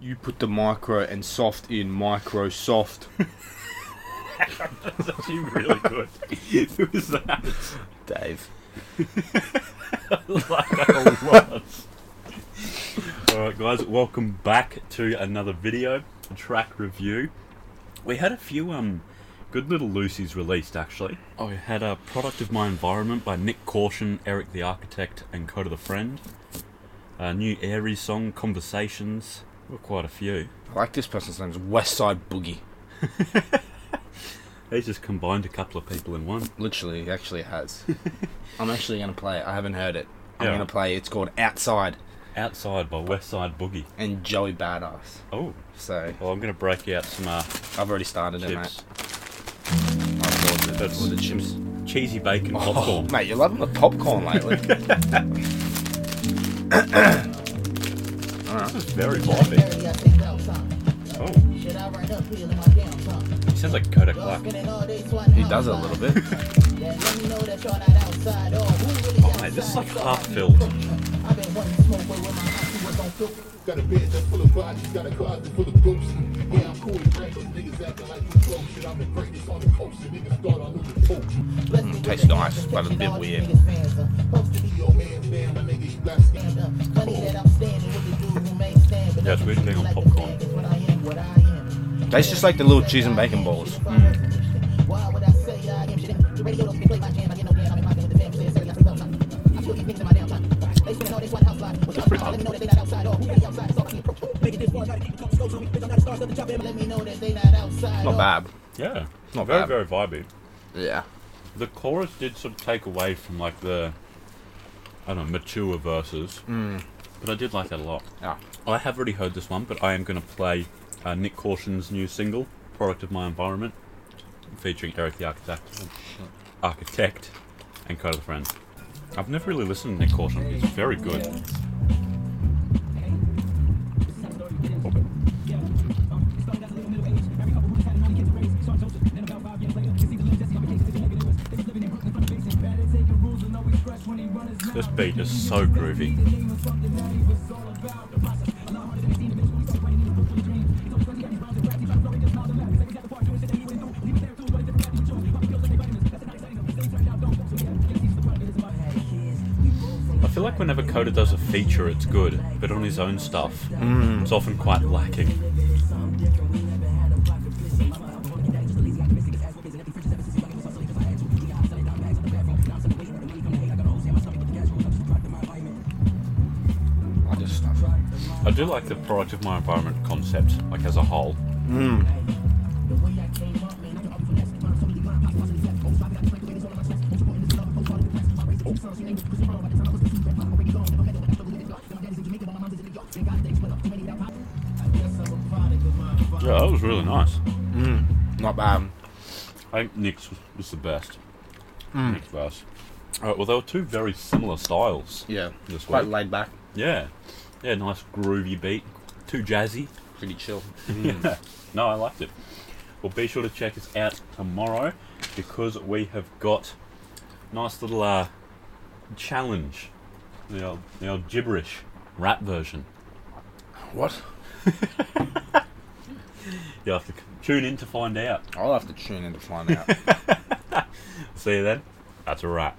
You put the micro and soft in Microsoft. That's actually really good. Who was that? Dave. like that a lot. Alright guys, welcome back to another video, a track review. We had a few um good little Lucy's released actually. I had a Product of My Environment by Nick Caution, Eric the Architect and Kota the Friend. A new Aries song, Conversations. Well, quite a few. I like this person's name is Westside Boogie. He's just combined a couple of people in one. Literally, he actually has. I'm actually going to play it. I haven't heard it. I'm Yeah. going to play It's called Outside Outside by Westside Boogie. and Joey Badass. Oh, So, well I'm gonna break out some uh, I've already started it, chips. mate. I've ordered. That's- Ordered chips. Cheesy bacon Oh, popcorn. mate, you're loving the popcorn lately. This is very vibey. Oh, he sounds like Kodak Black. he does it a little bit. Oh, mate, this is like half filled. Got a bed that's full of bodies, got a closet full of ghosts. Yeah, I'm cool and reckless, niggas acting like you close. Shit, I'm the greatest on the coast, and niggas thought I knew the folks. Mm, tastes nice, but a bit weird. Yo, man, bam, my nigga. Yeah, it's weird being on popcorn. Tastes just like the little cheese and bacon balls. Mm. Not bad. Yeah, Not very bad. very vibey. Yeah. The chorus did sort of take away from like the I don't know mature verses, mm. But I did like that a lot. Yeah. I have already heard this one, but I am going to play uh, Nick Caution's new single, "Product of My Environment," featuring Eric the Architect, Architect, and Kota the Friend. I've never really listened to Nick Caution. He's very good. This beat is so groovy. I feel like whenever Kota does a feature, it's good, but on his own stuff, mm. it's often quite lacking. I do like the product of my environment concept, like as a whole. Yeah, that was really nice. Mm, not bad. I think Nick's was- the best. Nick's verse. Alright, well, there were two very similar styles Yeah. this Quite week. laid back. Yeah, yeah, nice groovy beat, too jazzy. Pretty chill. Yeah. No, I liked it. Well, be sure to check us out tomorrow because we have got nice little uh, challenge, the old, the old gibberish rap version. What? You have to tune in to find out. I'll have to tune in to find out. See you then. That's a wrap.